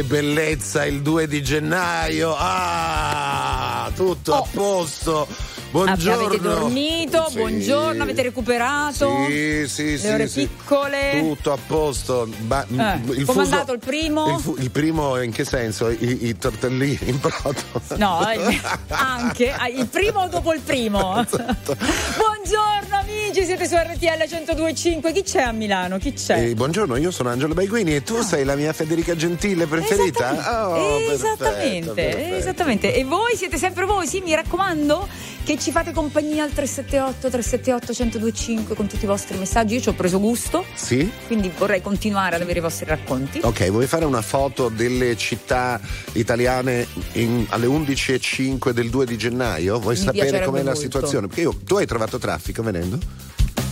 che bellezza il 2 di gennaio. Ah, tutto oh. a posto. Buongiorno. Avete dormito, sì. buongiorno, avete recuperato? Sì, sì, Le sì. ore sì. piccole? Tutto a posto. Ba- eh, il è andato il primo? Il, fu- il, primo in che senso? I, i tortellini in brodo? No, eh, anche. Ah, il primo dopo il primo. Esatto. buongiorno amici, siete su RTL 102.5. Chi c'è a Milano? Chi c'è? Eh, buongiorno, io sono Angelo Baiguini e tu ah. sei la mia Federica Gentile preferita? Esattamente. Oh, esattamente, perfetto, perfetto. esattamente. E voi siete sempre voi, sì, mi raccomando che ci fate compagnia al 378 378 1025 con tutti i vostri messaggi. Io ci ho preso gusto. Sì. Quindi vorrei continuare ad avere i vostri racconti. Ok, vuoi fare una foto delle città italiane in, alle 11.05 del 2 di gennaio? Vuoi Mi sapere com'è la situazione? Perché io, tu hai trovato traffico venendo?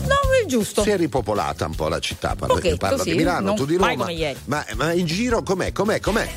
No, è giusto. Si è ripopolata un po' la città. Parlo, Pochetto, parlo sì. di Milano, tu di Roma. Ma, ma in giro com'è? Com'è? Com'è?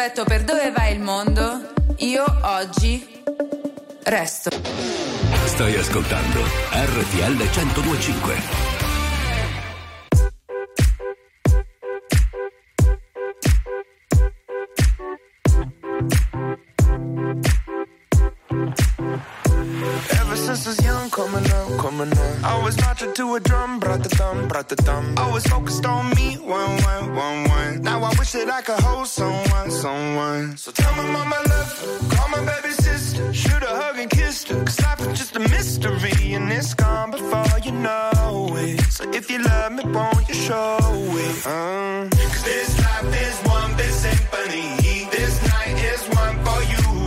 rispetto per dove va il mondo, io oggi resto. Stai ascoltando RTL 1025. Always marching to a drum, brought the thumb, brought the thumb. Always focused on me, one, one, one, one. Wish that I could hold someone, someone. So tell my mama love, call my baby sister, shoot a hug and kiss her. Cause life is just a mystery and it's gone before you know it. So if you love me, won't you show it? Uh. Cause this life is one big symphony. This night is one for you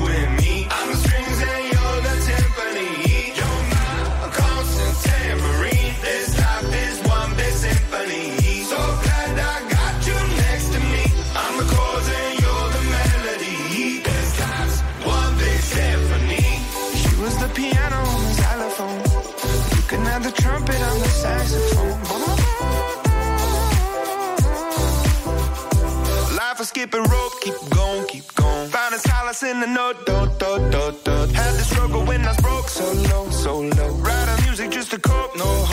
skipping rope, keep going, keep going. Find a solace in the note, do, do, do, do. Had to struggle when I was broke, so low, so low. Writing music just to cope, no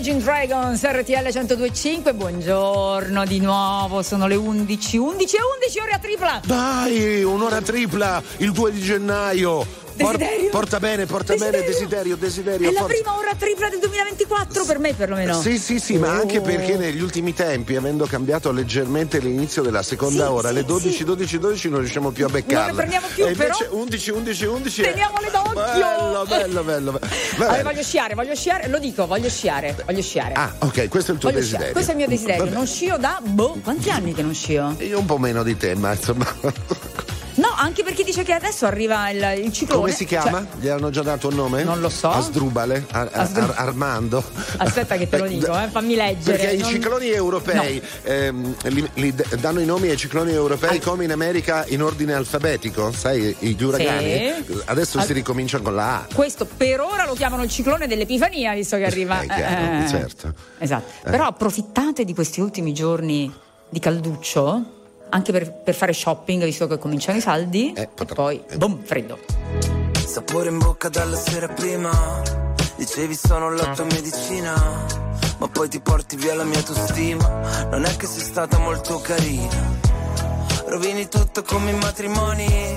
Imagine Dragons RTL 1025 buongiorno di nuovo sono le 11 11 e 11 ore a tripla. Dai un'ora tripla il 2 di gennaio Desiderio. Porta bene, porta desiderio. bene, desiderio, desiderio. È la prima ora tripla del 2024 per me perlomeno. Sì, sì, sì, oh. ma anche perché negli ultimi tempi, avendo cambiato leggermente l'inizio della seconda sì, ora, sì, alle 12, sì. 12, 12 non riusciamo più a beccarla. Non ne prendiamo più, e però. 11, 11, 11. Teniamole d'occhio. Bello, bello, bello. Allora, voglio sciare, voglio sciare, lo dico, voglio sciare, voglio sciare. Ah, ok, questo è il tuo voglio desiderio. Sciare. Questo è il mio desiderio. Vabbè. Non scio da, boh, quanti anni che non scio? Io un po' meno di te, ma insomma. No, anche perché dice che adesso arriva il, il ciclone. Come si chiama? Cioè, Gli hanno già dato un nome? Non lo so. Asdrubale? Ar- Ar- Armando? Aspetta che te lo dico, eh, fammi leggere. Perché non... i cicloni europei no. ehm, li, li, danno i nomi ai cicloni europei Al... come in America in ordine alfabetico, sai, gli uragani. Sì. Adesso Al... si ricomincia con la A. Questo per ora lo chiamano il ciclone dell'Epifania, visto che arriva. Eh, chiaro, eh, certo. Esatto. Eh. Però approfittate di questi ultimi giorni di calduccio anche per, per, fare shopping, visto che cominciano i saldi, eh, e poi eh. boom, freddo. Sapore in bocca dalla sera prima, dicevi sono la tua medicina, ma poi ti porti via la mia autostima, non è che sei stata molto carina. Rovini tutto come i matrimoni,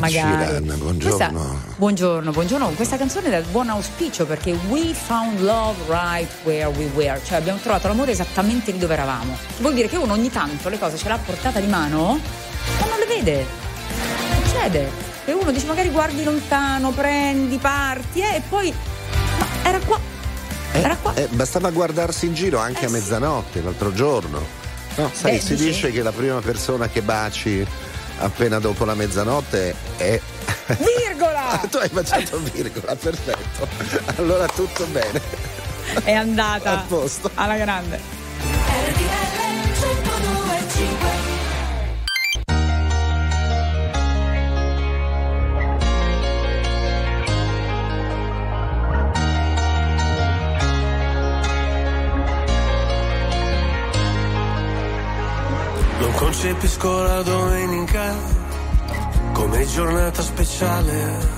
Magari. Sheeran, buongiorno. Questa- buongiorno, buongiorno. Questa canzone è dal buon auspicio perché we found love right where we were, cioè abbiamo trovato l'amore esattamente lì dove eravamo. Vuol dire che uno ogni tanto le cose ce l'ha a portata di mano, ma non le vede. Succede. E uno dice magari guardi lontano, prendi, parti eh, e poi ma era qua. Eh, Era qua. eh, bastava guardarsi in giro anche Eh, a sì. mezzanotte, l'altro giorno. No, sai, Beh, si dice che la prima persona che baci appena dopo la mezzanotte è. Virgola! tu hai baciato virgola, perfetto. Allora tutto bene. È andata A posto. alla grande. percepisco la domenica come giornata speciale.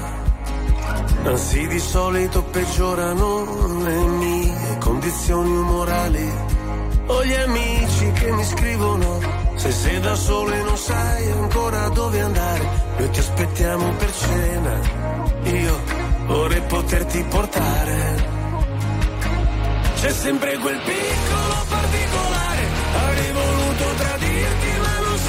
Anzi, di solito peggiorano le mie condizioni umorali. Ho gli amici che mi scrivono, se sei da solo e non sai ancora dove andare, noi ti aspettiamo per cena. Io vorrei poterti portare. C'è sempre quel piccolo particolare, avrei voluto tradirti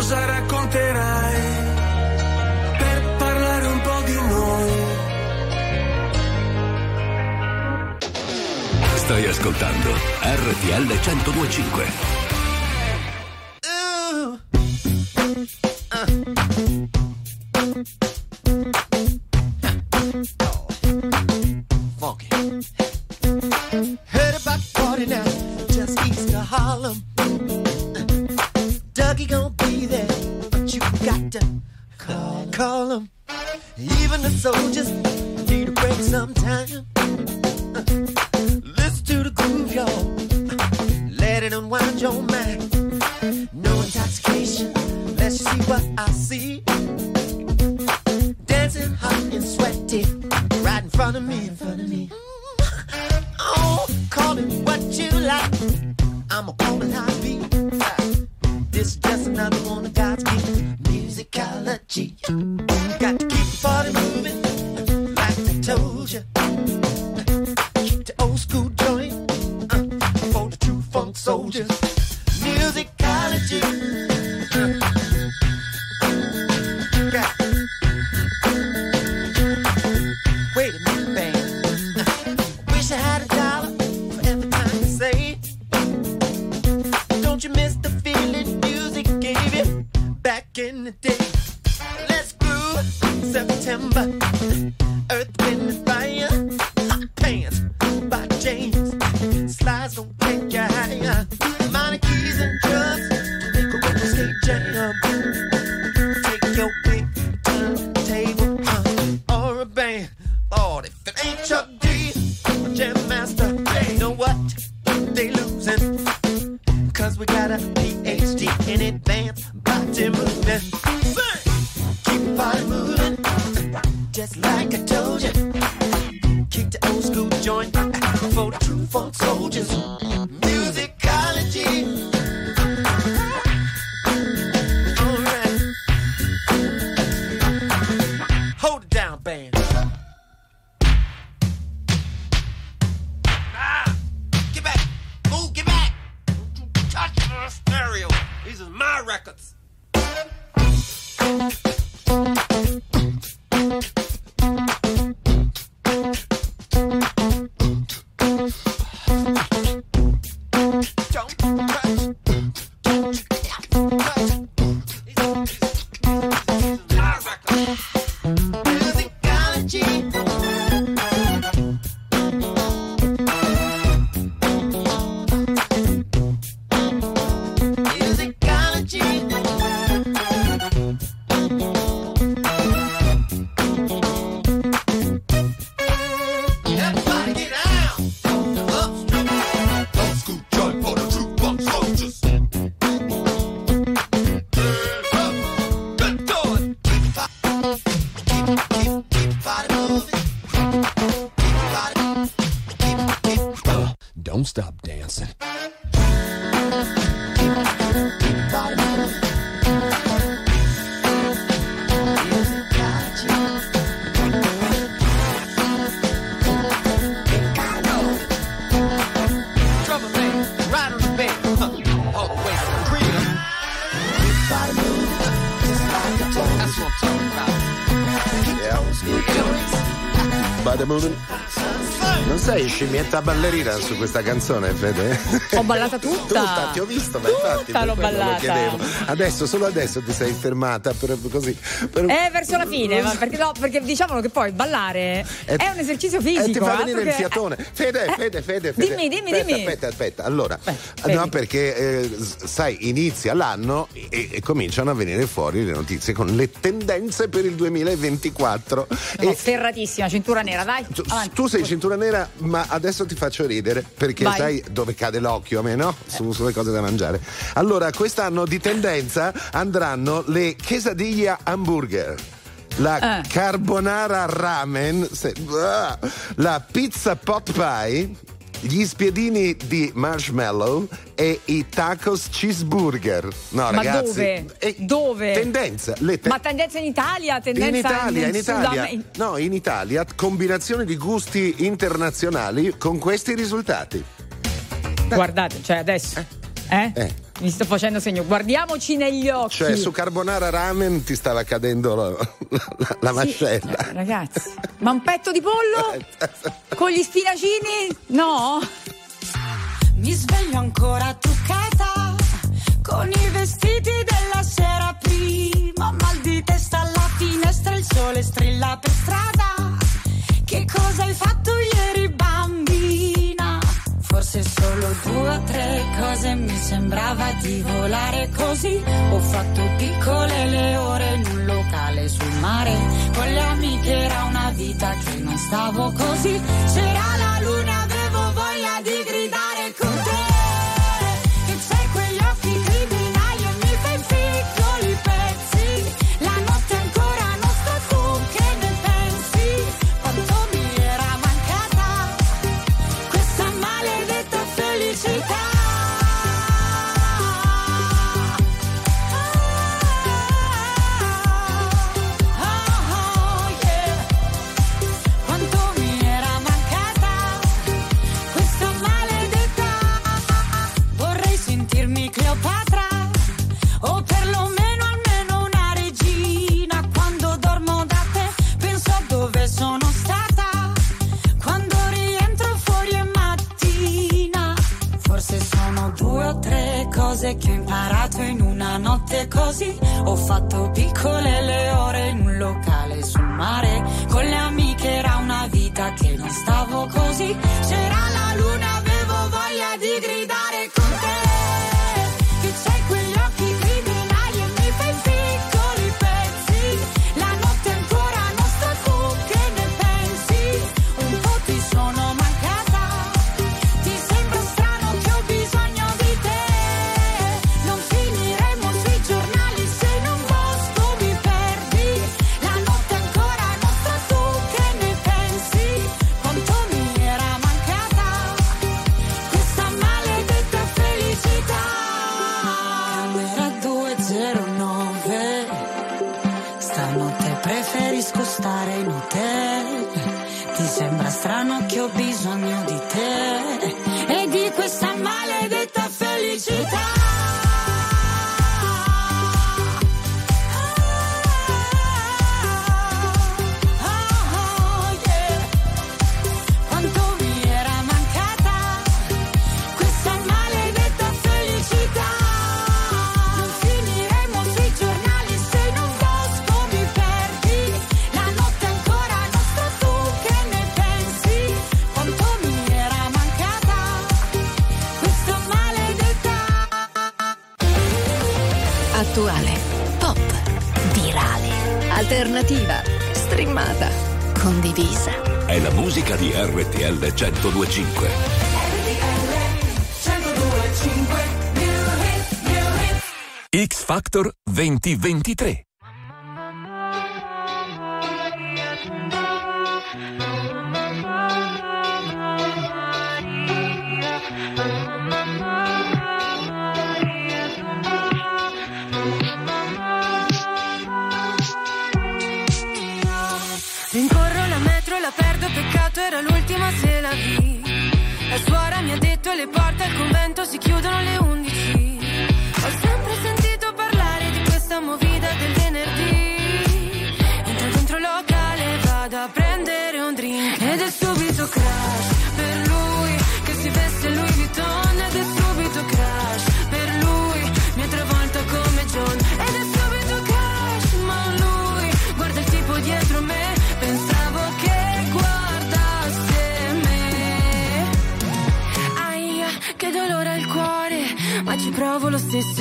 cosa racconterai per parlare un po' di noi. Stai ascoltando RTL 1025. PhD in advance, body movement. Keep your body moving, just like I told you. Kick the old school joint for the true funk soldiers. Ballerina su questa canzone, Fede? Ho ballata tutta. tutta, ti ho visto, ma infatti l'ho ballata. Adesso, solo adesso ti sei fermata per, così. Per... Eh, verso la fine, perché, no, perché diciamolo che poi ballare è, è un esercizio fisico. Eh, ti fa venire il fiatone. Fede, eh, Fede, Fede, Fede. Dimmi, dimmi, aspetta, dimmi. Aspetta, aspetta. Allora, Beh, no, perché eh, sai, inizia l'anno e, e, cominciano a venire fuori le notizie con le tendenze per il 2024. No, e, ferratissima, cintura nera, vai. Tu, tu sei cintura nera, ma adesso ti faccio ridere perché Vai. sai dove cade l'occhio a me, no? Su, sulle cose da mangiare. Allora, quest'anno di tendenza andranno le quesadilla hamburger la eh. carbonara ramen, se, uh, la pizza pot pie, gli spiedini di marshmallow e i tacos cheeseburger. No, Ma ragazzi. Dove? Eh, dove? Tendenza. Te- Ma tendenza in Italia? Tendenza in Italia, in, in Italia. No, in Italia, combinazione di gusti internazionali con questi risultati. Guardate, cioè adesso. Eh? eh? eh. Mi sto facendo segno, guardiamoci negli occhi. Cioè, su carbonara ramen ti stava cadendo la, la, la mascella. Sì, ragazzi, ma un petto di pollo? con gli spinacini? No? Mi sveglio ancora truccata tre cose mi sembrava di volare così. Ho fatto piccole le ore in un locale sul mare. Con le amiche era una vita che non stavo così. C'era la luna, avevo voglia di gridare cose che ho imparato in una notte così. Ho fatto piccole le ore in un locale sul mare. Con le amiche era una vita che non stavo così. C'era la luna, avevo voglia di gridare 2023. Rincorro la metro e la perdo, peccato era l'ultima se la vi. La suora mi ha detto le porte al convento subito crash. Per lui che si veste lui di Vuitton ed è subito crash. Per lui mi ha travolta come John ed è subito crash. Ma lui guarda il tipo dietro me pensavo che guardasse me. Aia che dolore al cuore ma ci provo lo stesso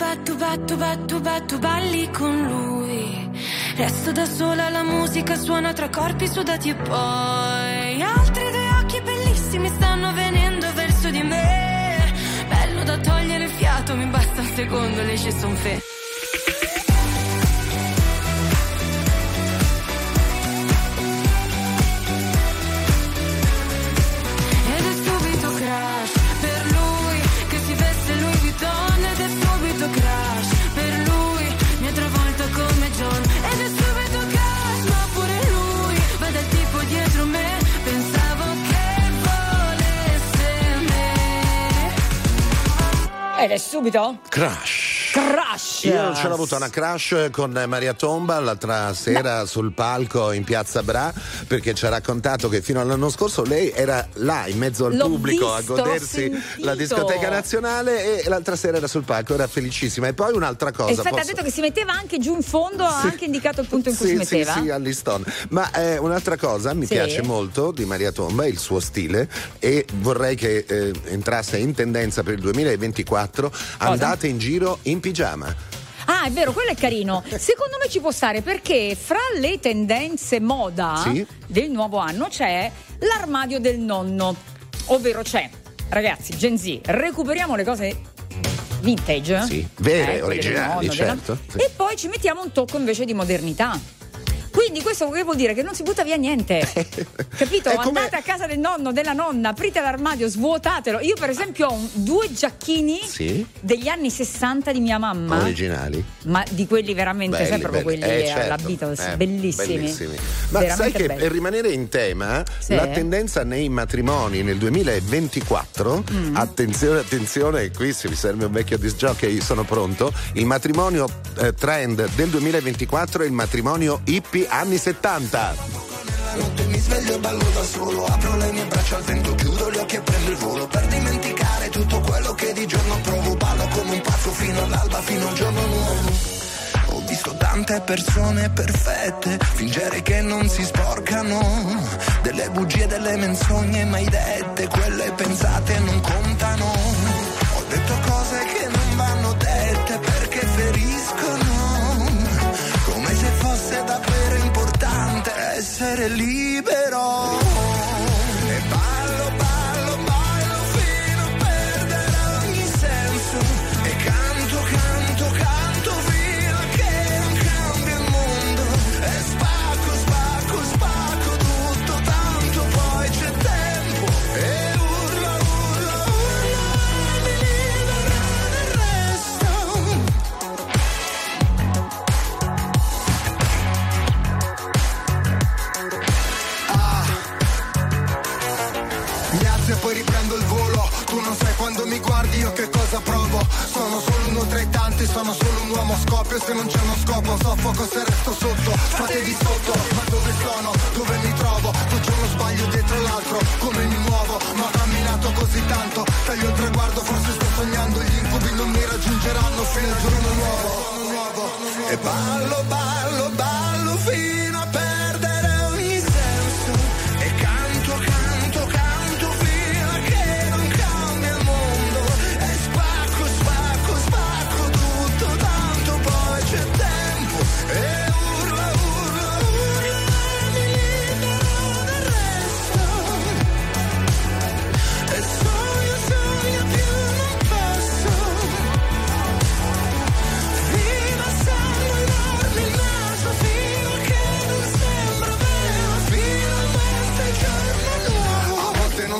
ba tu ba tu ba tu ba tu ba tu balli con lui. Resto da sola la musica suona tra corpi sudati e poi. Altri due occhi bellissimi stanno venendo verso di me. Bello da togliere il fiato mi basta un secondo le ci son fe subito? Crash. Crash! Io ce l'ho avuta una crash con Maria Tomba l'altra sera sul palco in piazza Bra perché ci ha raccontato che fino all'anno scorso lei era là in mezzo al L'ho pubblico visto, a godersi la discoteca nazionale e l'altra sera era sul palco, era felicissima. E poi un'altra cosa. Infatti ha posso- detto che si metteva anche giù in fondo, ha Sì. anche indicato il punto in cui sì, si metteva. Sì, sì, all'Iston. Ma eh, un'altra cosa mi Sì. piace molto di Maria Tomba, il suo stile, e vorrei che eh, entrasse in tendenza per il 2024. Andate in giro in pigiama. Ah, è vero, quello è carino. Secondo me ci può stare perché fra le tendenze moda Sì. del nuovo anno c'è l'armadio del nonno. Ovvero c'è, ragazzi, Gen Z, recuperiamo le cose vintage. Sì, vere, del originali, nonno, certo, sì. E poi ci mettiamo un tocco invece di modernità. Quindi questo che vuol dire che non si butta via niente. Capito? Come- Andate a casa del nonno, della nonna, aprite l'armadio, svuotatelo. Io per esempio ho un- due giacchini Sì. degli anni 60 di mia mamma. Originali. Ma di quelli veramente, Belli, sai, proprio belli. quelli Eh, certo. alla Beatles, Eh, bellissimi. bellissimi. Ma Veramente sai che belli. per rimanere in tema, Sì. la tendenza nei matrimoni nel 2024, Mm. attenzione, attenzione, qui se vi serve un vecchio disc jockey sono pronto, il matrimonio eh, trend del 2024 è il matrimonio hippie anni 70. notte mi sveglio e ballo da solo Apro le mie braccia al vento, chiudo gli occhi e prendo il volo Per dimenticare tutto quello che di giorno provo. Ballo come un pazzo fino all'alba, fino al giorno nuovo. Ho visto tante persone perfette Fingere che non si sporcano Delle bugie, delle menzogne mai dette Quelle pensate non contano. Ho detto libero. Tra i tanti, sono solo un uomo scoppio Se non c'è uno scopo soffoco se resto sotto Fate di sotto, ma dove sono? Dove mi trovo? C'è uno sbaglio dietro l'altro Come mi muovo? Ma ho camminato così tanto Taglio il traguardo, forse sto sognando Gli incubi non mi raggiungeranno fino al giorno nuovo E ballo, ballo, ballo fino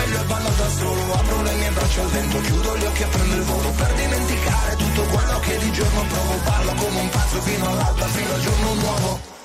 sveglio e ballo da solo Apro le mie braccia al vento, chiudo gli occhi e prendo il volo Per dimenticare tutto quello che di giorno provo. Ballo come un pazzo fino all'alba, fino al giorno nuovo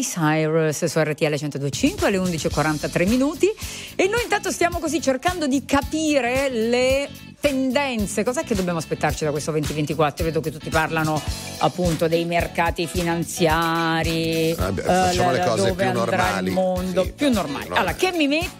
Miley Cyrus su RTL 102.5 alle 11.43 minuti e noi intanto stiamo così cercando di capire le tendenze, cos'è che dobbiamo aspettarci da questo 2024? Vedo che tutti parlano appunto dei mercati finanziari, Vabbè, eh, facciamo la- le cose più normali. il mondo, Sì, più normali. no. Allora, che mi metto?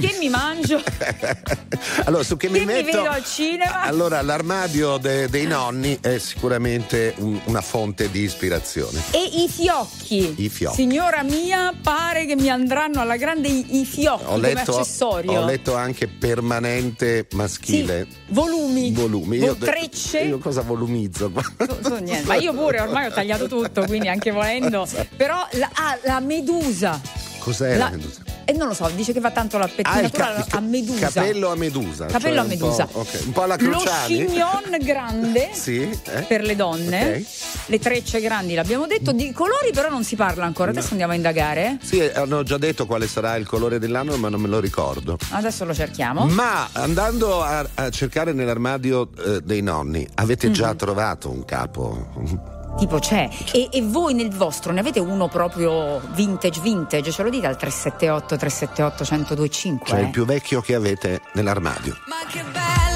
Che, mi mangio? allora, su che mi Che mi metto? vedo al cinema? Allora, l'armadio de- dei nonni è sicuramente un- una fonte di ispirazione. E i fiocchi. I fiocchi. Signora mia, pare che mi andranno alla grande i, i fiocchi Ho come letto, accessorio. ho letto anche permanente maschile. Volumi. Volumi. Vo- de- trecce. Io cosa volumizzo? So- so niente. Ma io pure ormai ho tagliato tutto, quindi anche volendo. Però la, ah, la medusa. Cos'è La- la medusa? E non lo so, dice che va tanto la Ah, pettinatura il ca- a medusa. Capello a medusa. Capello cioè a un medusa. po', ok, un po' alla Lo Cruciani. chignon grande Sì, eh? per le donne. Ok. Le trecce grandi l'abbiamo detto. Di colori però non si parla ancora. Adesso andiamo a indagare. Sì, hanno già detto quale sarà il colore dell'anno, ma non me lo ricordo. Adesso lo cerchiamo. Ma andando a, a cercare nell'armadio eh, dei nonni, avete già Mm-hmm. trovato un capo? Tipo c'è. E, e voi nel vostro ne avete uno proprio vintage vintage? Ce lo dite al 378 378 1025? Cioè il più vecchio che avete nell'armadio. Ma che bella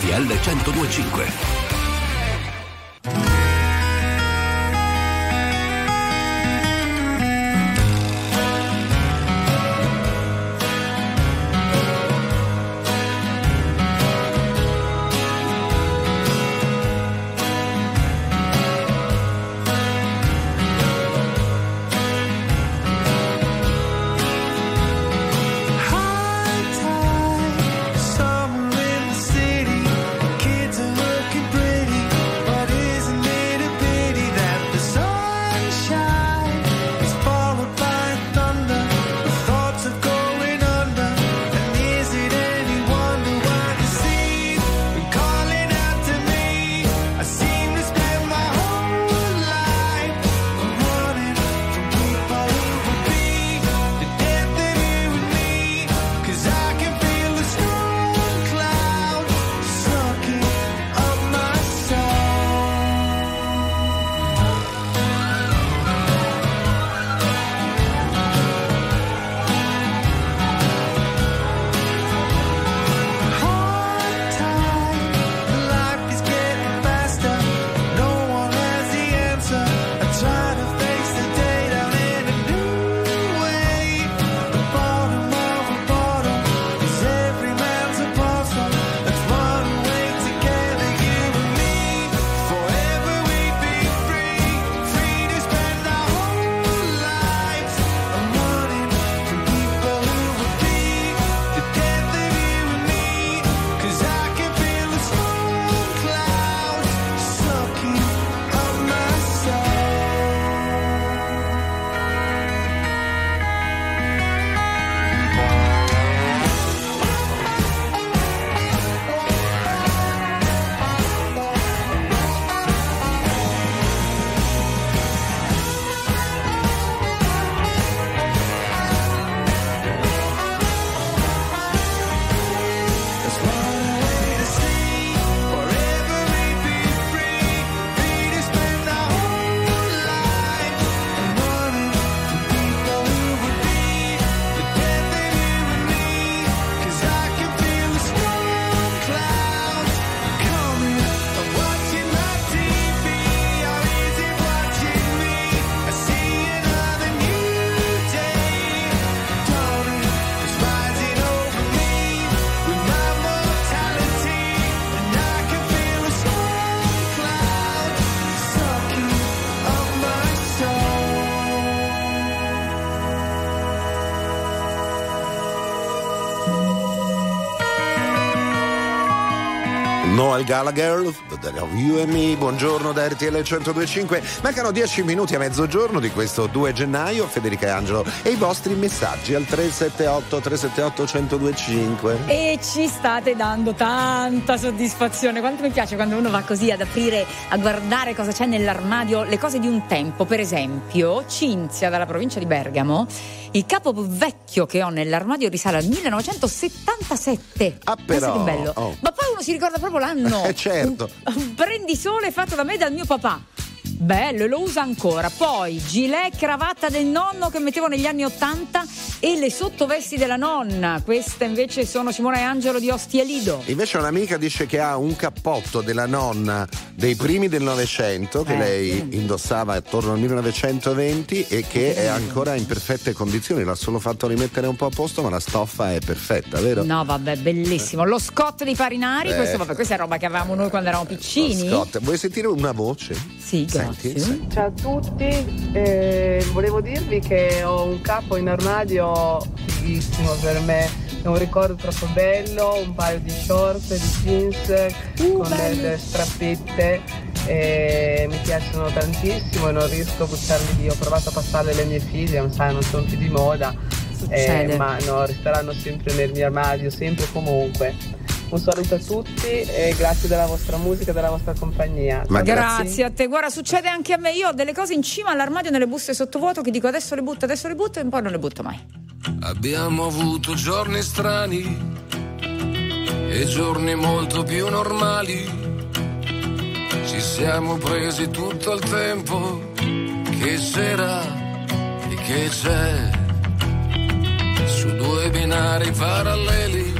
RTL 1025. Noel Gallagher, The Day of You and Me, buongiorno da RTL 1025. Mancano 10 minuti a mezzogiorno di questo 2 gennaio, Federica e Angelo, e i vostri messaggi al 378 378 1025. E ci state dando tanta soddisfazione. Quanto mi piace quando uno va così ad aprire, a guardare cosa c'è nell'armadio, le cose di un tempo. Per esempio, Cinzia dalla provincia di Bergamo, il capo vecchio che ho nell'armadio risale al 1977. Ah, Pensa però, che bello. oh. Ma poi uno si ricorda proprio l'anno. Eh, certo. Un, un prendisole fatto da me e dal mio papà. Bello, e lo usa ancora. Poi gilet cravatta del nonno che mettevo negli anni Ottanta e le sottovesti della nonna. Queste invece sono Simona e Angelo di Ostia Lido. Invece un'amica dice che ha un cappotto della nonna dei primi del Novecento che Eh, lei sì. indossava attorno al 1920 e che è ancora in perfette condizioni. L'ha solo fatto rimettere un po' a posto, ma la stoffa è perfetta, vero? No, vabbè, bellissimo. Lo scotto di Farinari, Eh. questo, vabbè, questa è roba che avevamo noi quando eravamo piccini. Scott, vuoi sentire una voce? Sì, grazie. Senti, senti. Ciao a tutti, eh, volevo dirvi che ho un capo in armadio fighissimo per me, è un ricordo troppo bello, un paio di short, di jeans con delle strappette, eh, mi piacciono tantissimo e non riesco a buttarli via, ho provato a passarle alle mie figlie, ma sai non sono più di moda, eh, ma no, resteranno sempre nel mio armadio, sempre e comunque. Un saluto a tutti e grazie della vostra musica e della vostra compagnia. Ma Grazie tutti. a te, guarda, succede anche a me. Io ho delle cose in cima all'armadio nelle buste sottovuoto che dico adesso le butto, adesso le butto e poi non le butto mai. Abbiamo avuto giorni strani e giorni molto più normali. Ci siamo presi tutto il tempo che c'era e che c'è. Su due binari paralleli,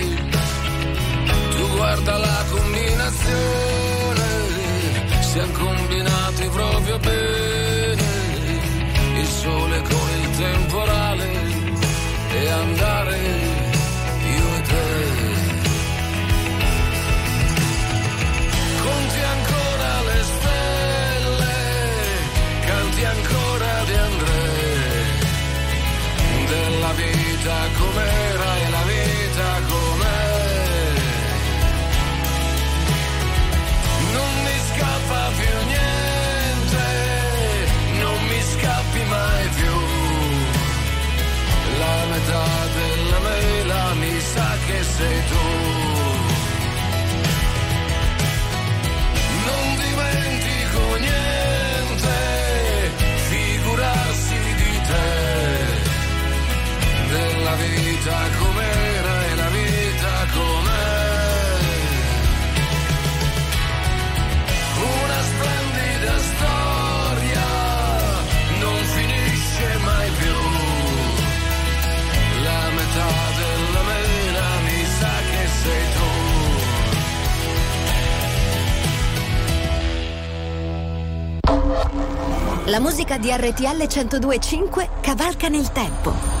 Guarda la combinazione, siamo combinati proprio bene, il sole con il temporale e andare vita com'era e la vita com'è. Una splendida storia non finisce mai più. La metà della mela mi sa che sei tu. La musica di RTL 1025 cavalca nel tempo.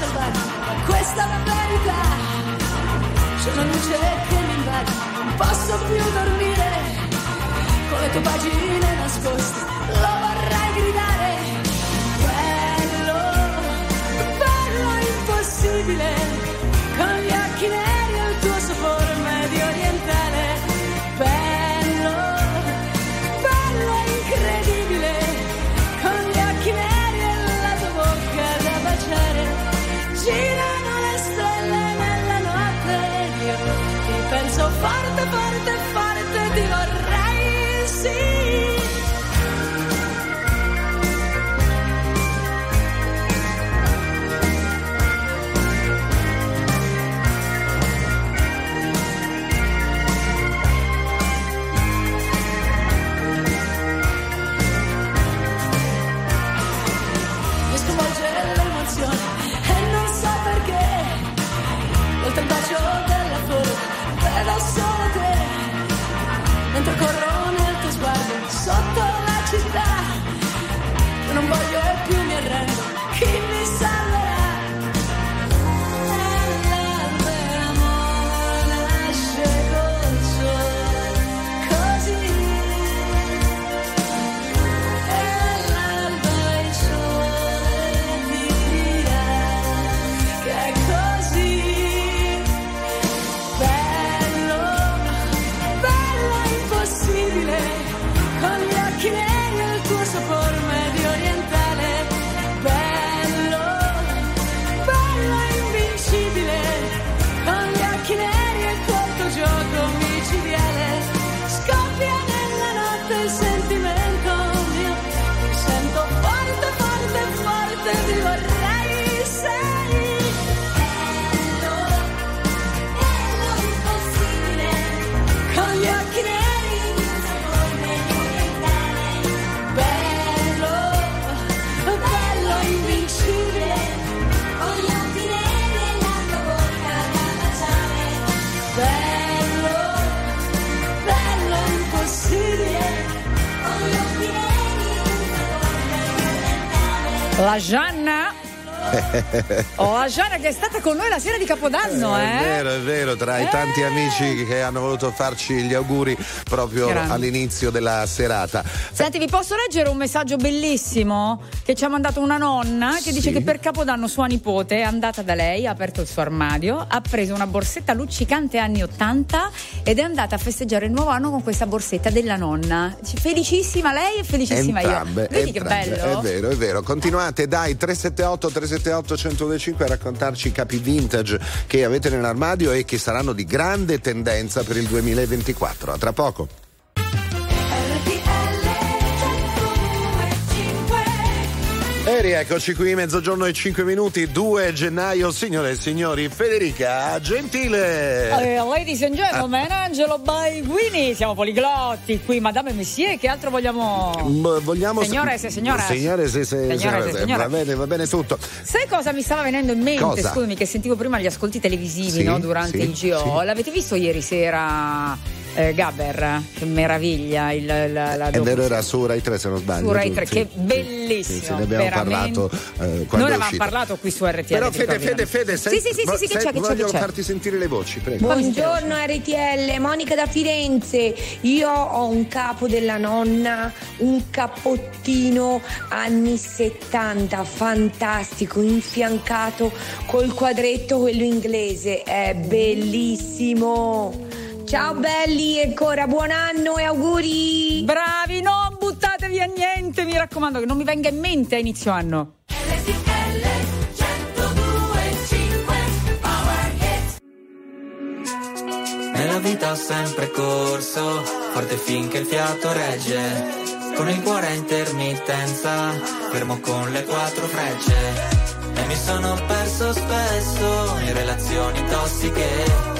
Salvare questa verità. C'è una luce che mi invade, non posso più dormire con le tue pagine nascoste, lo vorrei gridare. Io non voglio La Lajane Oh, Gianna che è stata con noi la sera di Capodanno, È eh? vero, è vero, tra i tanti amici che hanno voluto farci gli auguri proprio Grande. all'inizio della serata. Senti, vi posso leggere un messaggio bellissimo che ci ha mandato una nonna che dice Sì. che per Capodanno sua nipote è andata da lei, ha aperto il suo armadio, ha preso una borsetta luccicante anni 80 ed è andata a festeggiare il nuovo anno con questa borsetta della nonna. Dice, Felicissima lei e felicissima Entrambe, io. Vedi che entrambe, bello? È vero, è vero. Continuate, dai, 378 378 1025 a raccontarci i capi vintage che avete nell'armadio e che saranno di grande tendenza per il 2024. A tra poco. E rieccoci qui, mezzogiorno e 5 minuti, 2 gennaio, signore e signori, Federica Gentile. Eh, ladies and gentlemen, Angelo Baiguini, siamo poliglotti qui, Madame e Messie, che altro vogliamo? Mm, Vogliamo Signore, se signora. Signore, se, se, Signore, se- se, signora. va bene, va bene tutto. Sai cosa mi stava venendo in mente? Cosa? Scusami, che sentivo prima gli ascolti televisivi Sì, no, durante sì, il GO. sì. L'avete visto ieri sera? Eh, Gabber, che meraviglia il, la, la È vero, era su Rai 3 se non sbaglio. su Rai giusto? 3, Sì, che bellissimo. Sì, sì, ne abbiamo veramente. parlato eh, quando Noi avevamo parlato qui su RTL. Però Fede, Fede? Fede, Sì, sì, sì, sì, sì, che c'è, che c'è, voglio che c'è. farti sentire le voci, prego. Buongiorno RTL, Monica da Firenze. Io ho un capo della nonna, un cappottino anni 70, fantastico, infiancato col quadretto quello inglese. È bellissimo. Ciao belli, ancora buon anno e auguri. Bravi, non buttate via niente, mi raccomando, che non mi venga in mente a inizio anno. Nella vita ho sempre corso, forte finché il fiato regge. Con il cuore a intermittenza, fermo con le quattro frecce. E mi sono perso spesso in relazioni tossiche.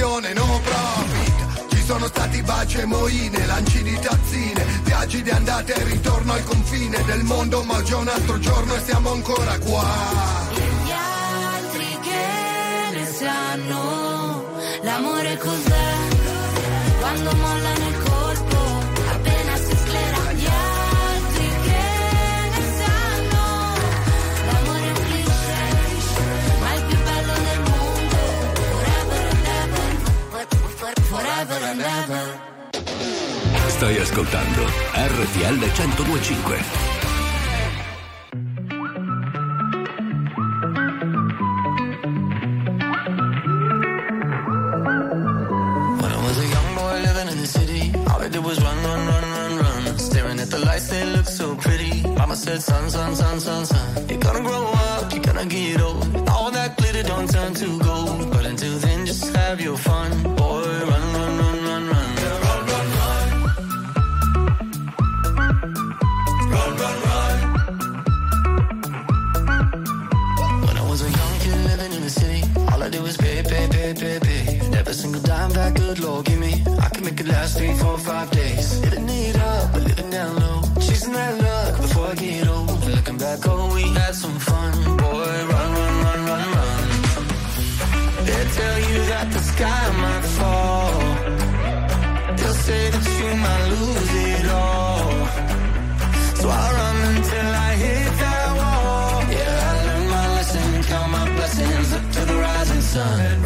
Un'associazione no profit Ci sono stati baci e moine, lanci di tazzine Viaggi di andata e ritorno al confine del mondo Ma oggi è un altro giorno e siamo ancora qua l'amore cos'è? Quando mollano il colpo, forever and ever. Stai ascoltando RTL 1025. Lose it all. So I run until I hit that wall. Yeah, I learned my lesson, count my blessings up to the rising sun.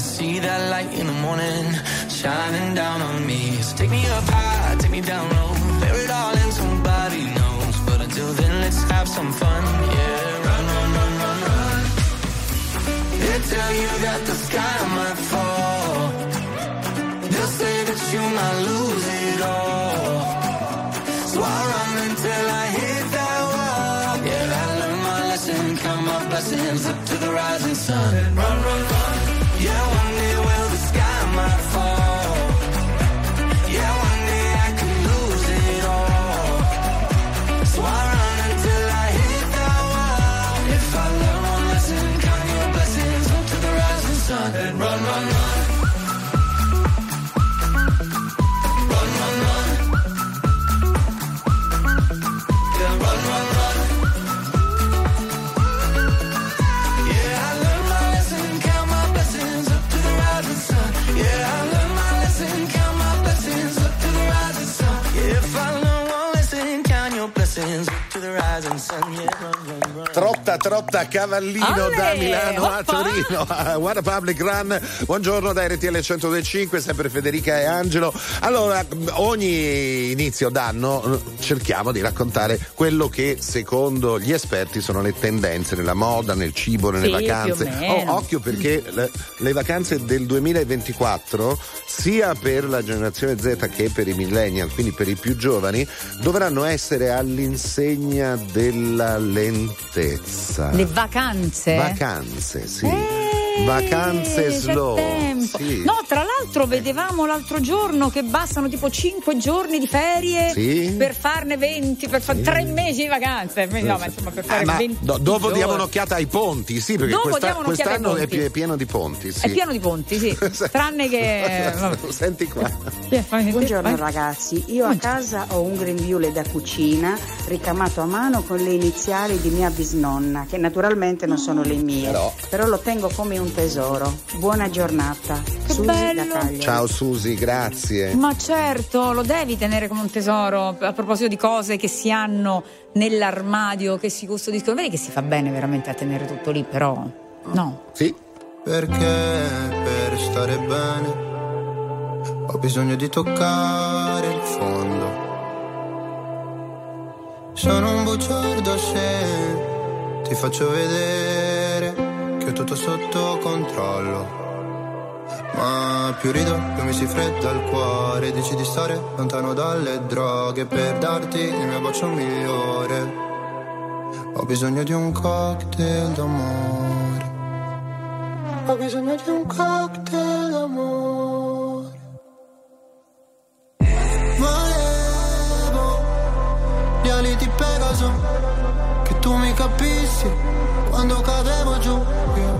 See that light in the morning, shining down on me. So take me up high, take me down low, bear it all in somebody knows. But until then, let's have some fun. Yeah, run, run, run, run, run. They tell you that the sky might fall. They'll say that you might lose it all. So I run until I hit that wall. Yeah, I learned my lesson, count my blessings up to the rising sun. Run, run, run. To the rising Trotta trotta cavallino Ale, da Milano a hoppa. Torino. A One Public Run. Buongiorno da RTL 125 sempre Federica e Angelo. Allora ogni inizio d'anno eh, cerchiamo di raccontare quello che secondo gli esperti sono le tendenze nella moda nel cibo nelle Sì, vacanze. Oh, occhio perché le, le vacanze del 2024 sia per la generazione Z che per i millennial quindi per i più giovani dovranno essere all'insegna della lentezza Le vacanze? Vacanze, sì. Eh, Vacanze slow. tempo. Sì. No, tra l'altro vedevamo l'altro giorno che bastano tipo 5 giorni di ferie Sì. per farne 20, per fare 3 mesi di vacanze. No, ma insomma per fare Ah, ma 20 do- dopo giorni. diamo un'occhiata ai ponti, sì, perché Dopo questa- diamo un'occhiata ai quest'anno è pieno di ponti. Sì. È pieno di ponti, sì. Tranne che. Senti qua. Buongiorno ragazzi, io a casa ho un grembiule da cucina ricamato a mano con le iniziali di mia bisnonna, che naturalmente non sono le mie, Però. però, lo tengo come un tesoro. Buona giornata. Susi bello. Ciao Susi, grazie. Ma certo, lo devi tenere come un tesoro. A proposito di cose che si hanno nell'armadio, che si custodiscono. Vedi che si fa bene veramente a tenere tutto lì, però. No. Sì. Perché per stare bene ho bisogno di toccare il fondo. Sono un bugiardo se ti faccio vedere che tutto sotto controllo. Ma più rido, più mi si fredda il cuore. Dici di stare lontano dalle droghe per darti il mio bacio migliore. Ho bisogno di un cocktail d'amore. Ho bisogno di un cocktail d'amore. Volevo gli ali di Pegaso, che tu mi capissi quando cadevo giù.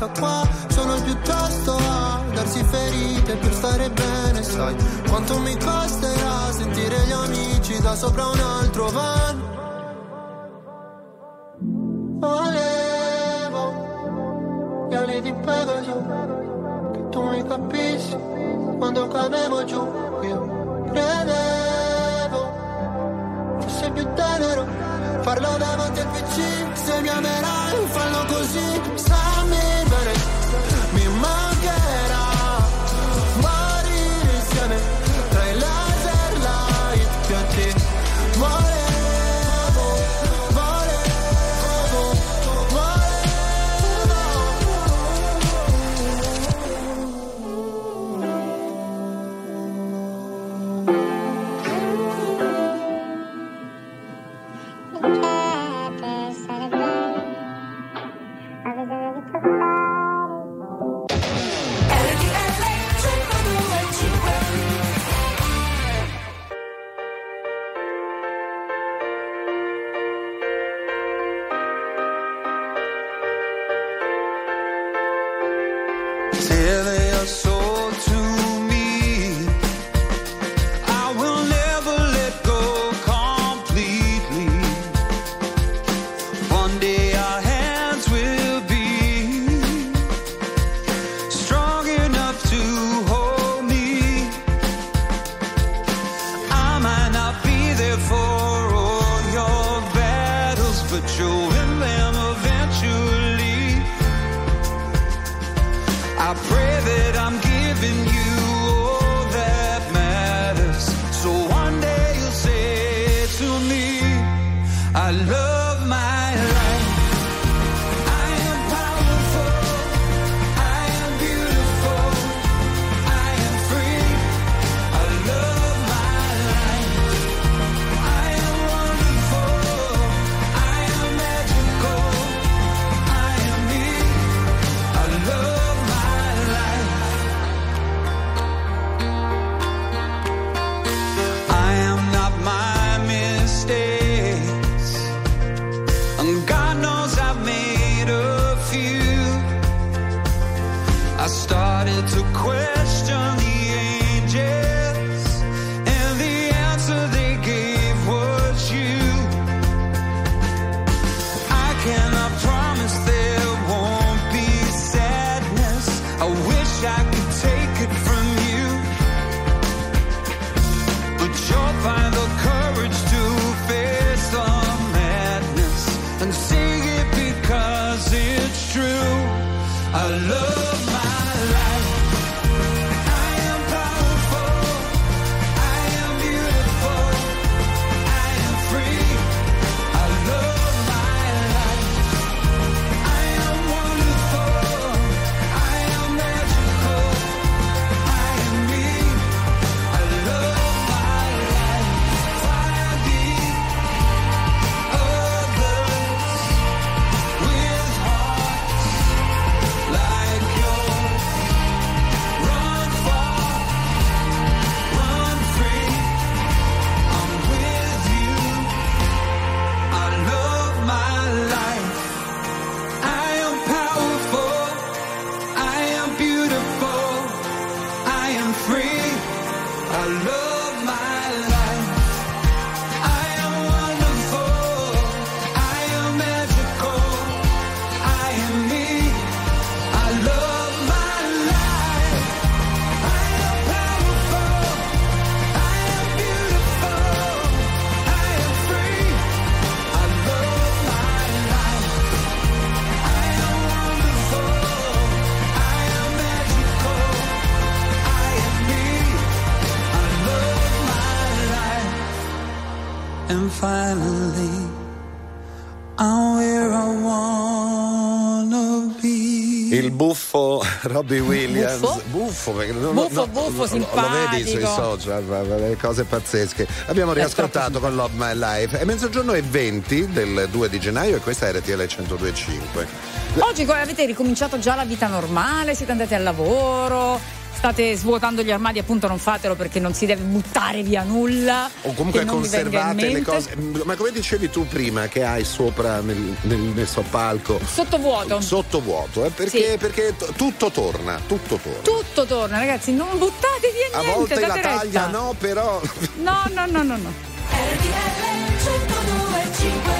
Passarata Qua sono piuttosto a darsi ferite per stare bene Sai. Quanto mi costerà sentire gli amici da sopra un altro van buffo, perché non, buffo, no, buffo, no, lo, vedi sui social, cose pazzesche. Abbiamo ecco. riascoltato con Love My Life. È mezzogiorno e 20 del 2 di gennaio e questa è RTL 1025. Oggi avete ricominciato già la vita normale, siete andati al lavoro state svuotando gli armadi, appunto non fatelo perché non si deve buttare via nulla. O comunque conservate le cose. Mm, ma come dicevi tu prima che hai sopra nel, nel, nel soppalco? Sottovuoto. Sottovuoto, eh, perché, sì. perché t- tutto torna, tutto torna. Tutto torna, ragazzi, non buttate via niente. A volte la retta. no, però. No, no, no, no, no. RTL 102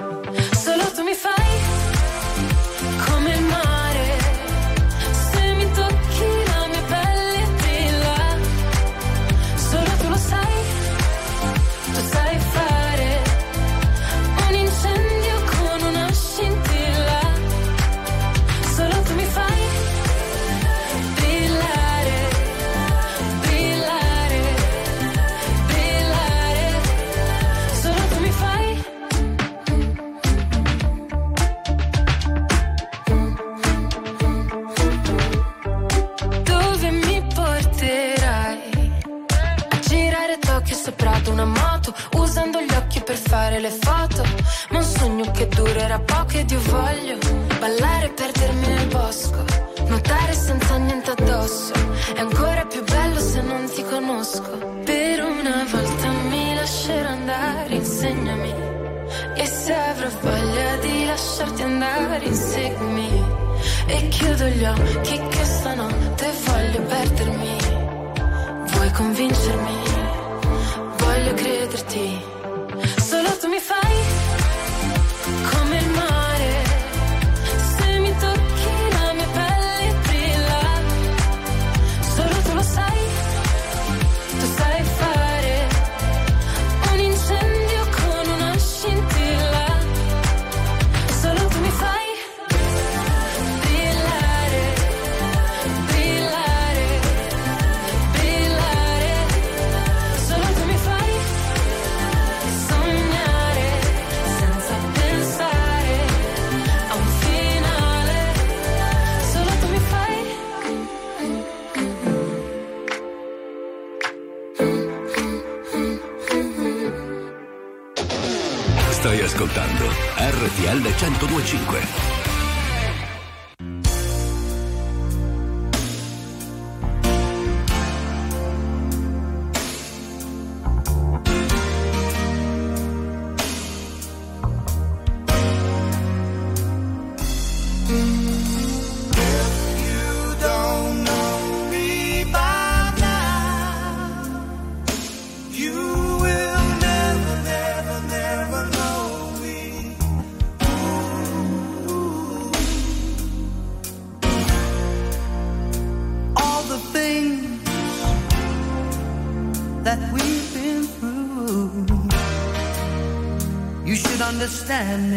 and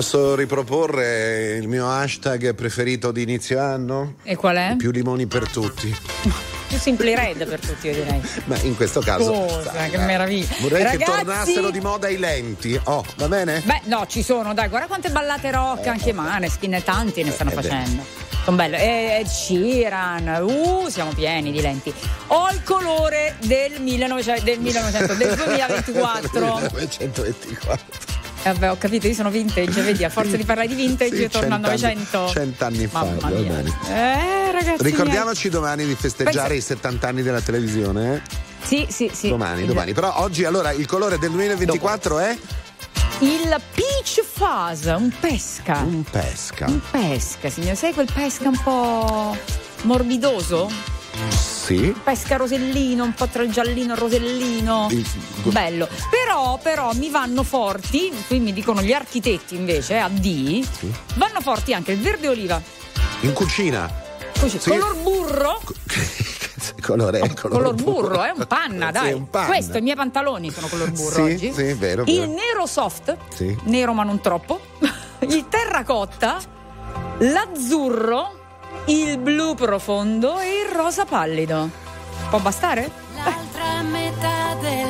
Posso riproporre il mio hashtag preferito di inizio anno? E qual è? Più limoni per tutti. Più Simply Red per tutti, io direi. Ma in questo caso. Cosa, che meraviglia. Vorrei che Ragazzi- tornassero di moda i lenti. Oh, va bene? Beh, no, ci sono, dai, guarda quante ballate rock, anche Maneskin e tanti ne stanno eh facendo. Sono belle. E Ed Sheeran, uh, siamo pieni di lenti. Ho il colore del 1900, del, 1900, del 2024. 1924. Eh, Vabbè, ho capito, io sono vintage, vedi, a forza di parlare di vintage Sì, io torno al cent'anni- 900. Cent'anni fa, Mamma va mia. bene. Eh, ragazzi. Ricordiamoci domani di festeggiare Pensa- i 70 anni della televisione, eh? Sì, sì, sì. Domani, domani. Però oggi allora il colore del 2024 è Il peach fuzz, un pesca. un pesca. Un pesca, signore. Sai quel pesca un po' morbidoso? Sì. Pesca rosellino, un po' tra il giallino e il rosellino. Il- Bello. Però, però mi vanno forti, qui mi dicono gli architetti invece, a D, vanno forti anche il verde oliva, In cucina. così, Sì. color burro, Colore, color, color burro, è un panna, Sì, dai. un panna. Questo, i miei pantaloni sono color burro Sì, oggi. sì, vero, Il vero. nero soft, Sì. nero ma non troppo, il terracotta, l'azzurro, il blu profondo e il rosa pallido. Può bastare? L'altra metà della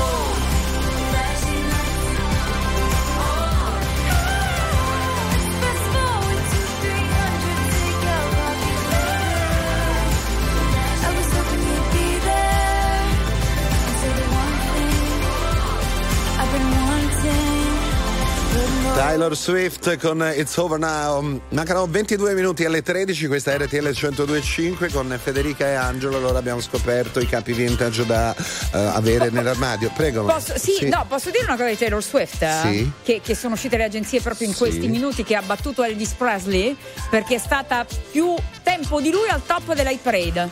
Taylor Swift con It's Over Now. Mancano 22 minuti alle 13, questa è RTL 1025 con Federica e Angelo. Allora abbiamo scoperto i capi vintage da eh, avere nell'armadio. Prego. Posso, sì, no, posso dire una cosa di Taylor Swift? eh? Sì. Che, che sono uscite le agenzie proprio in Sì. questi minuti che ha battuto Elvis Presley perché è stata più tempo di lui al top della parade.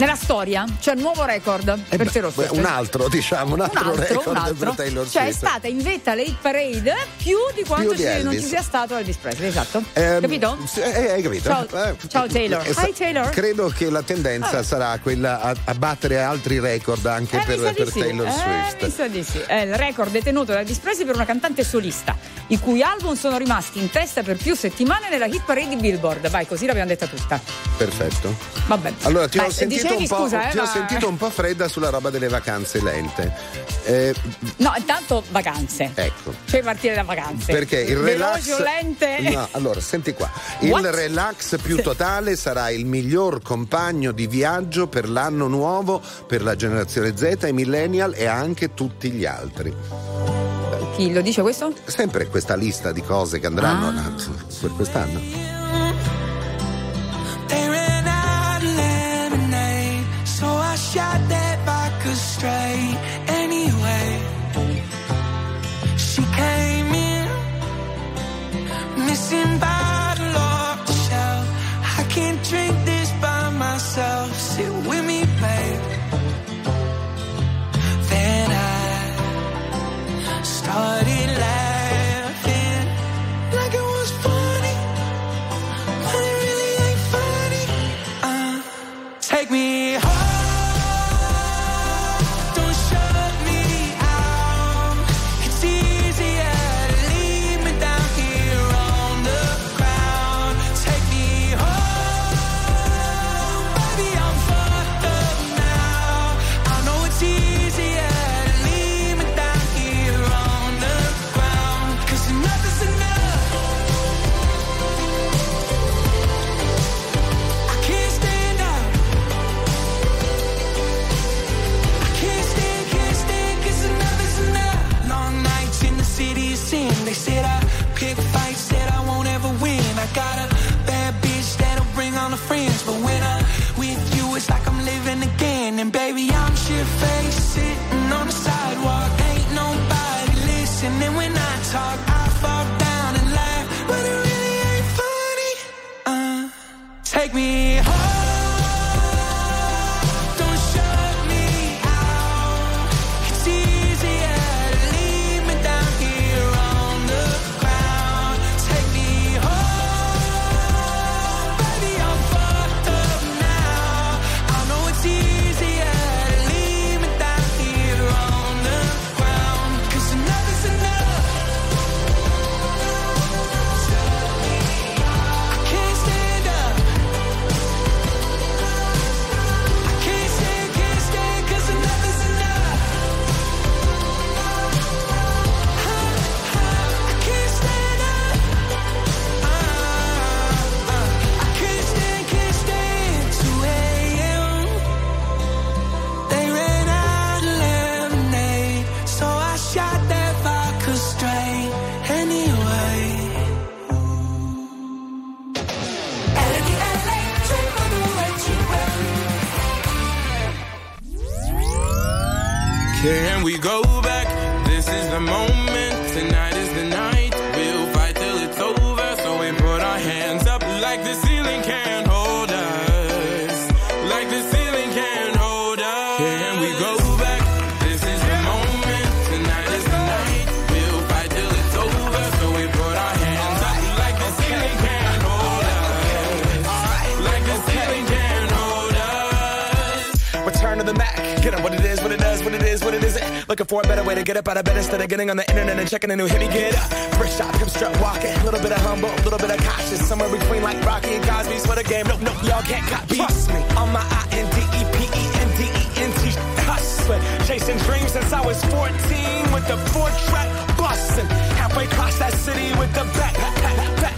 Nella storia, cioè nuovo record Eh per Taylor Swift. un altro, diciamo, un altro, un altro, record un altro. per Taylor Cioè è Swift. stata in vetta alle hit parade più di quanto Più di ci- non ci sia stato Elvis Presley, esatto. Ehm, Capito? eh, hai capito? Ciao, Eh, ciao Taylor. eh, sa- Hi Taylor. Credo che la tendenza Ah. sarà quella a, a battere altri record anche Eh, per, di per sì. Taylor Eh, Swift. mi sa di sì. È il record detenuto da Elvis Presley per una cantante solista, i cui album sono rimasti in testa per più settimane nella hit parade di Billboard. Vai, così l'abbiamo detta tutta. Perfetto. Vabbè. Allora ti Dai, ho sentito po', scusa, eh, ti ho ma- sentito un po' fredda sulla roba delle vacanze lente. Eh, No, intanto vacanze. ecco. Cioè partire da vacanze. Perché il relax. Veloci o lente? No, allora, senti qua. Il What? relax più totale sarà il miglior compagno di viaggio per l'anno nuovo per la generazione Z, i millennial e anche tutti gli altri. Chi lo dice questo? Sempre questa lista di cose che andranno Ah. per quest'anno. Shot that vodka straight. Anyway, she came in, missing bottle off the shelf. I can't drink this by myself. Sit with me, babe. Then I started getting on the internet and checking a new hit. Me get up. First shot, hip strut walking. A little bit of humble, a little bit of cautious. Somewhere between like Rocky and Cosby's for the game. Nope, nope, y'all can't copy. Trust me. On my I N D E P E N D E N T hustling. Chasing dreams since I was 14 with the four track busting. Halfway across that city with the back, back, back, back,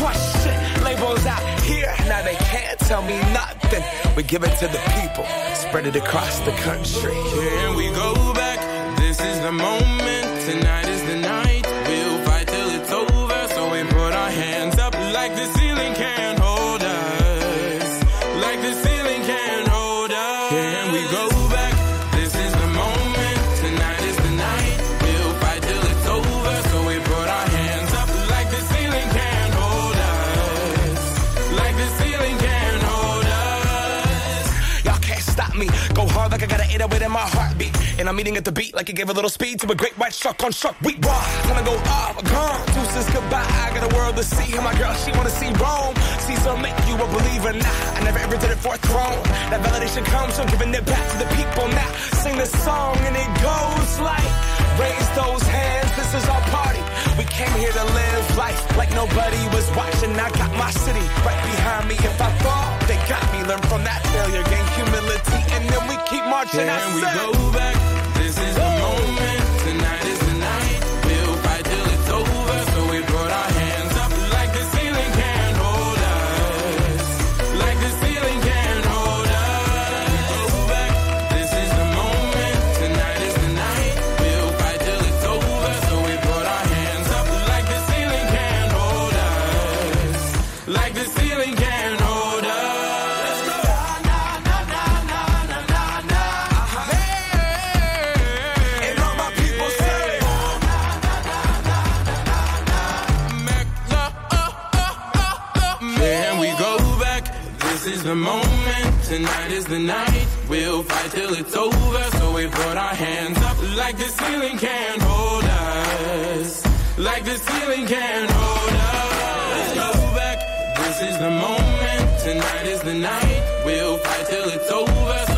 question. Labels out here, now they can't tell me nothing. We give it to the people, spread it across the country. Can we go back? This is the moment. Hard like I got an 808 in my heartbeat. And I'm eating at the beat like it gave a little speed to a great white shark on shark. We raw. Wanna go off, gone. Deuces goodbye. I got a world to see. And my girl, she wanna see Rome. Caesar make you a believer. Nah, I never ever did it for a throne. That validation comes from giving it back to the people. Now sing this song and it goes like, raise those hands. This is our party. We came here to live life like nobody was watching. I got my city right behind me. If I fall, got me. Learn from that failure, gain humility, and then we keep marching. And we go back. Tonight is the night. We'll fight till it's over. So we put our hands up like the ceiling can't hold us. Like the ceiling can't hold us. Let's go back. This is the moment. Tonight is the night. We'll fight till it's over.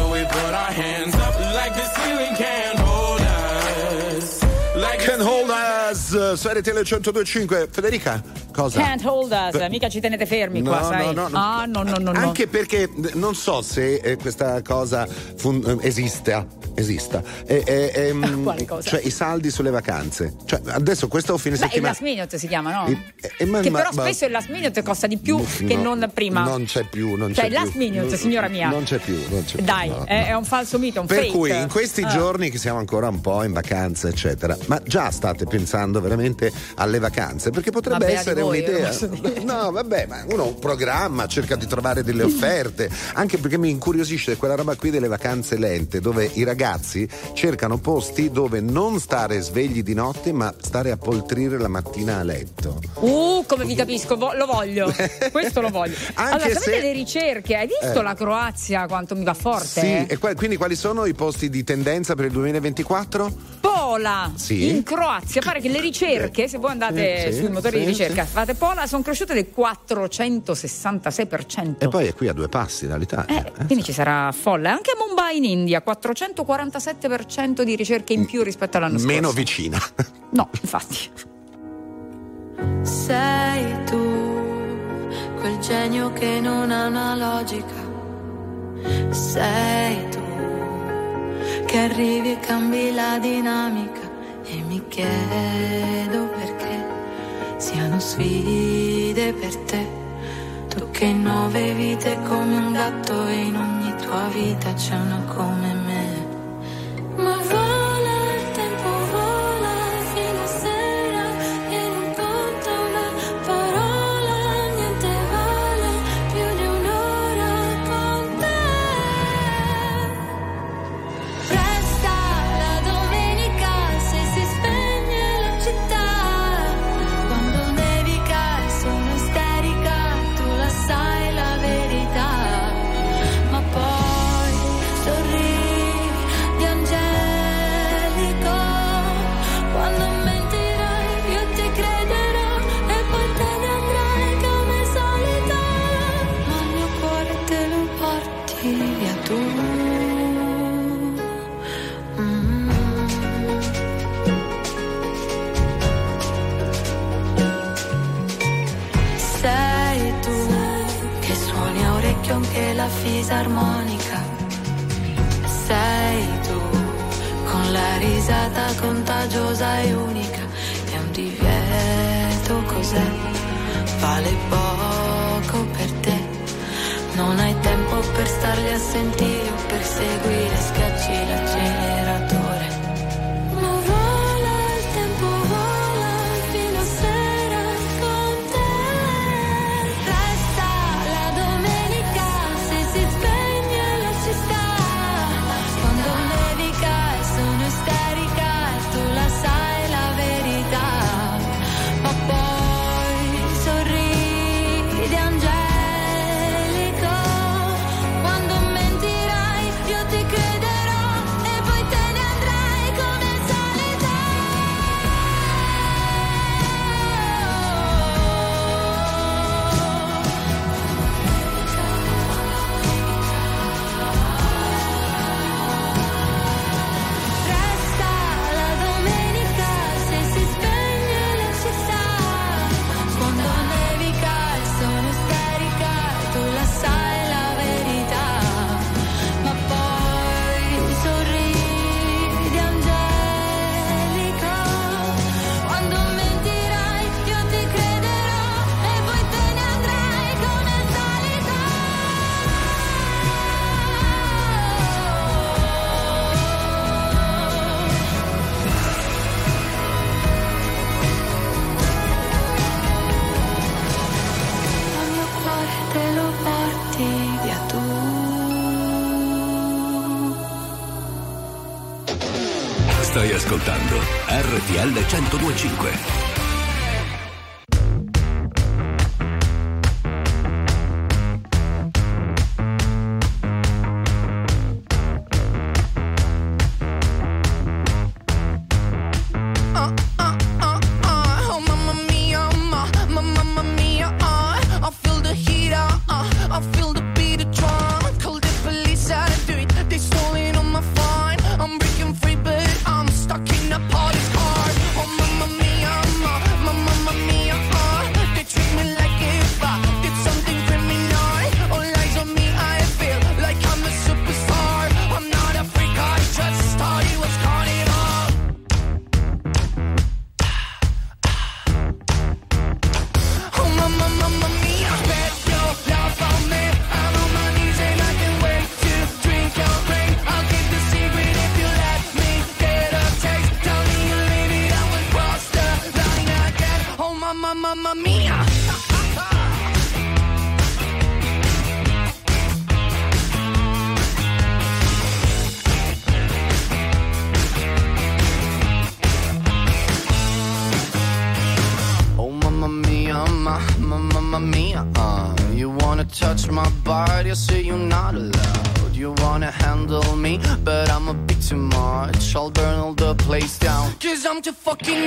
Us su RTL 1025. Federica, cosa? Can't hold us, Beh, mica ci tenete fermi No, qua, no, sai? no, no. Ah, no, no, no, no. Anche perché eh, non so se eh, questa cosa fun- eh, esista. Esista. Eh, eh, ehm, cosa? Cioè i saldi sulle vacanze. Cioè, adesso questo fine Beh, il settimana. last minute si chiama, no? Eh, ma- che ma- però ma- spesso il last minute costa di più che No, non prima. Non c'è più, non Cioè, c'è il last più. minute, signora mia. Non c'è più, non c'è più. Dai, no, è, no. è un falso mito, un Per fake. cui in questi Ah. giorni che siamo ancora un po' in vacanza, eccetera, ma già state pensando veramente alle vacanze? Perché potrebbe Vabbè, essere voi, un'idea. No, vabbè, ma uno un programma, cerca di trovare delle offerte, anche perché mi incuriosisce quella roba qui delle vacanze lente, dove i ragazzi cercano posti dove non stare svegli di notte, ma stare a poltrire la mattina a letto. Uh, come vi capisco, vo- lo voglio. Questo lo voglio. Anche allora, sapete se- le ricerche? Hai visto Eh. la Croazia quanto mi va forte? Sì, eh? e qua- quindi quali sono i posti di tendenza per il 2024? Pola Sì. in Croazia. Pare che le ricerche, se voi andate Sì, sui motori sì, di ricerca, fate Pola, sono cresciute del 466%. E poi è qui a due passi dall'Italia. Eh, quindi ci sarà folla. Anche a Mumbai in India, 447% di ricerche in più rispetto all'anno scorso. Meno vicina. No, infatti. Sei tu, quel genio che non ha una logica. Sei tu, che arrivi e cambi la dinamica. E mi chiedo perché siano sfide per te. Tu che in nove vite come un gatto e in ogni tua vita c'è una come me. Ma vola RTL 1025. walking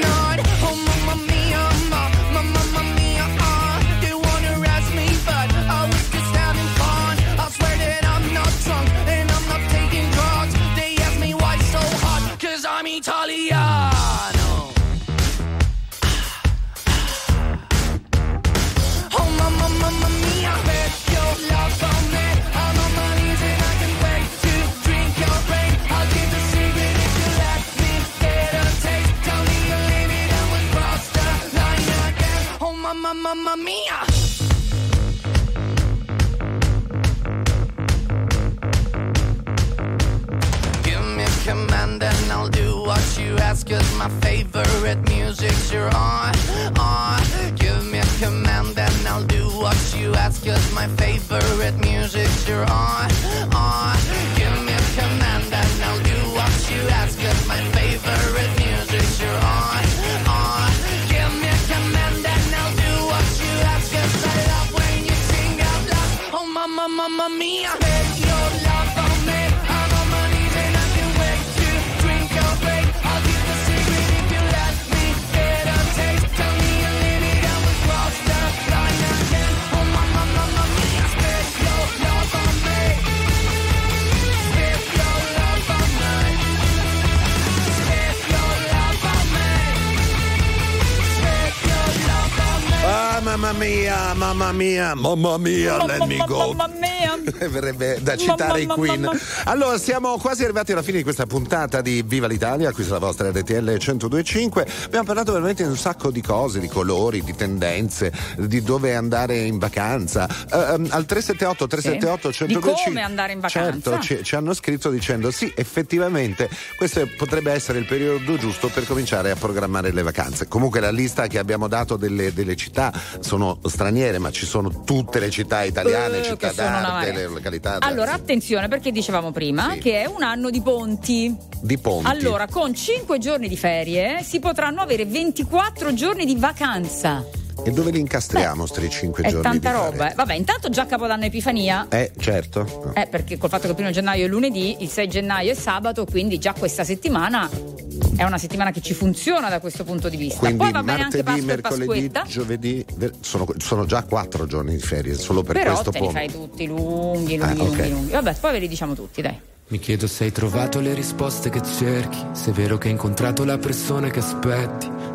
mamma mia, let me go. Verrebbe da citare i Queen. mamma. Allora, siamo quasi arrivati alla fine di questa puntata di Viva l'Italia, qui sulla vostra RTL 1025. Abbiamo parlato veramente di un sacco di cose, di colori, di tendenze, di dove andare in vacanza. Ehm, al 378 378 Sì. Di 1025. come andare in vacanza. Certo, ci, ci hanno scritto dicendo sì, effettivamente questo potrebbe essere il periodo giusto per cominciare a programmare le vacanze. Comunque la lista che abbiamo dato delle, delle città sono straniere, ma ci sono tutte le città italiane, Eh, città d'arte, marea. le località d'arte. Allora, attenzione perché dicevamo prima che è un anno di ponti. di ponti. Allora, con 5 giorni di ferie si potranno avere 24 giorni di vacanza. E dove li incastriamo sti cinque È giorni? tanta di roba. eh. Vabbè, intanto già Capodanno Epifania. Eh, certo. Eh, perché col fatto che il primo gennaio è lunedì, il 6 gennaio è sabato, quindi già questa settimana è una settimana che ci funziona da questo punto di vista. Quindi Poi va bene anche martedì, Pasqua e mercoledì, giovedì, sono, sono già quattro giorni di ferie, solo per Però questo te li ponte. fai tutti lunghi, lunghi, Ah, ok. lunghi, lunghi. Vabbè, poi ve li diciamo tutti, dai. Mi chiedo se hai trovato le risposte che cerchi, se è vero che hai incontrato la persona che aspetti.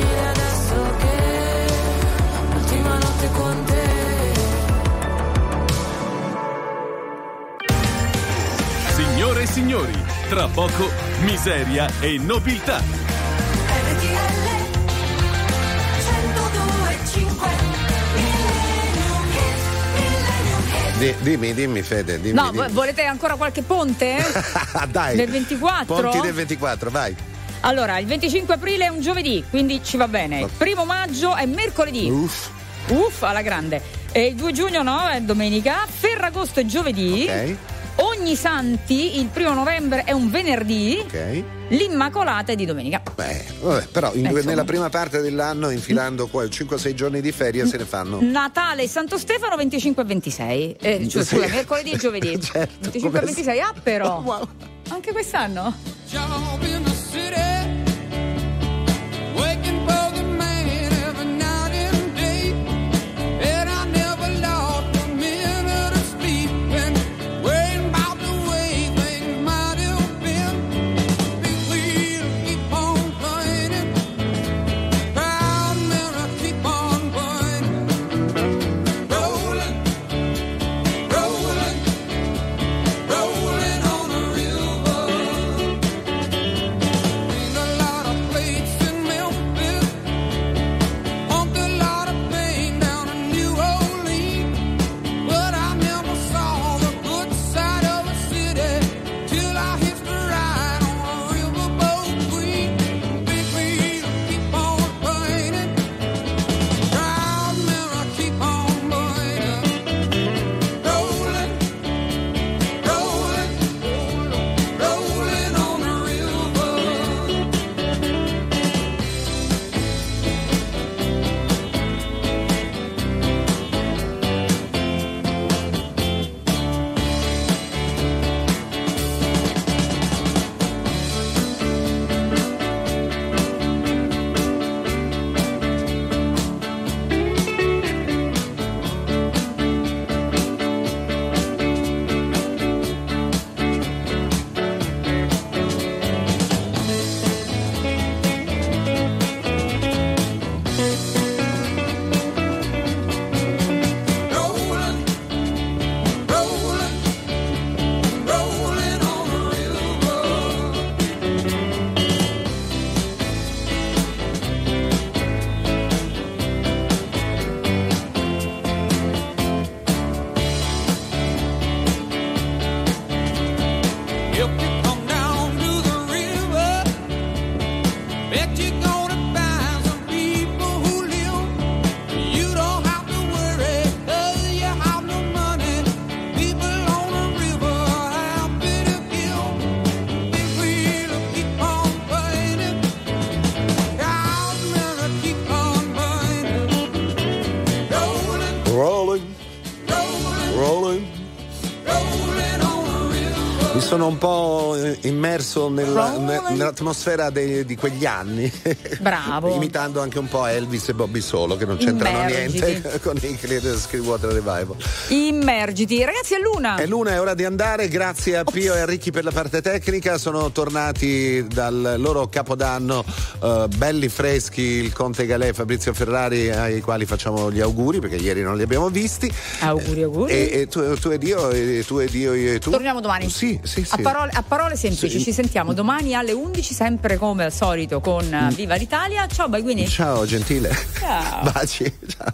difficile adesso che l'ultima notte con te. Signore e signori, tra poco miseria e nobiltà. Di- dimmi, dimmi Fede, dimmi. No, dimmi. vo- volete ancora qualche ponte? Dai. Del 24? Ponti del 24, vai. Allora, il 25 aprile è un giovedì, quindi ci va bene. Il primo maggio è mercoledì. Uff. Uff, alla grande. E il 2 giugno no, è domenica. Ferragosto è giovedì. Ok. Ogni Santi, il primo novembre è un venerdì. Ok. L'Immacolata è di domenica. Beh, vabbè, però in- Eh, insomma. nella prima parte dell'anno, infilando qua 5-6 giorni di ferie, se ne fanno. Natale e Santo Stefano 25 e 26. Eh, cioè, Sì. scusa, mercoledì e giovedì. Certo, 25 e come- 26. Ah, però. Anche quest'anno? Job in sono un po' immerso nella- ne- nell'atmosfera dei- di quegli anni. Bravo. Imitando anche un po' Elvis e Bobby Solo, che non c'entrano Immergiti. niente con i Creedence Water Revival. Immergiti. Ragazzi, è l'una. È l'una, è ora di andare. Grazie a Pio e a Ricchi per la parte tecnica. Sono tornati dal loro capodanno eh, belli freschi il Conte Galè e Fabrizio Ferrari, ai quali facciamo gli auguri perché ieri non li abbiamo visti. Auguri, auguri. E, e tu, tu ed io, e tu ed io, io e tu. Torniamo domani. Sì, sì, sì. A parole, a parole semplici, Sì. ci sentiamo domani alle 11, sempre come al solito con eh, Viva l'Italia. Ciao, Baguini. Ciao, gentile. Ciao. Baci. Ciao.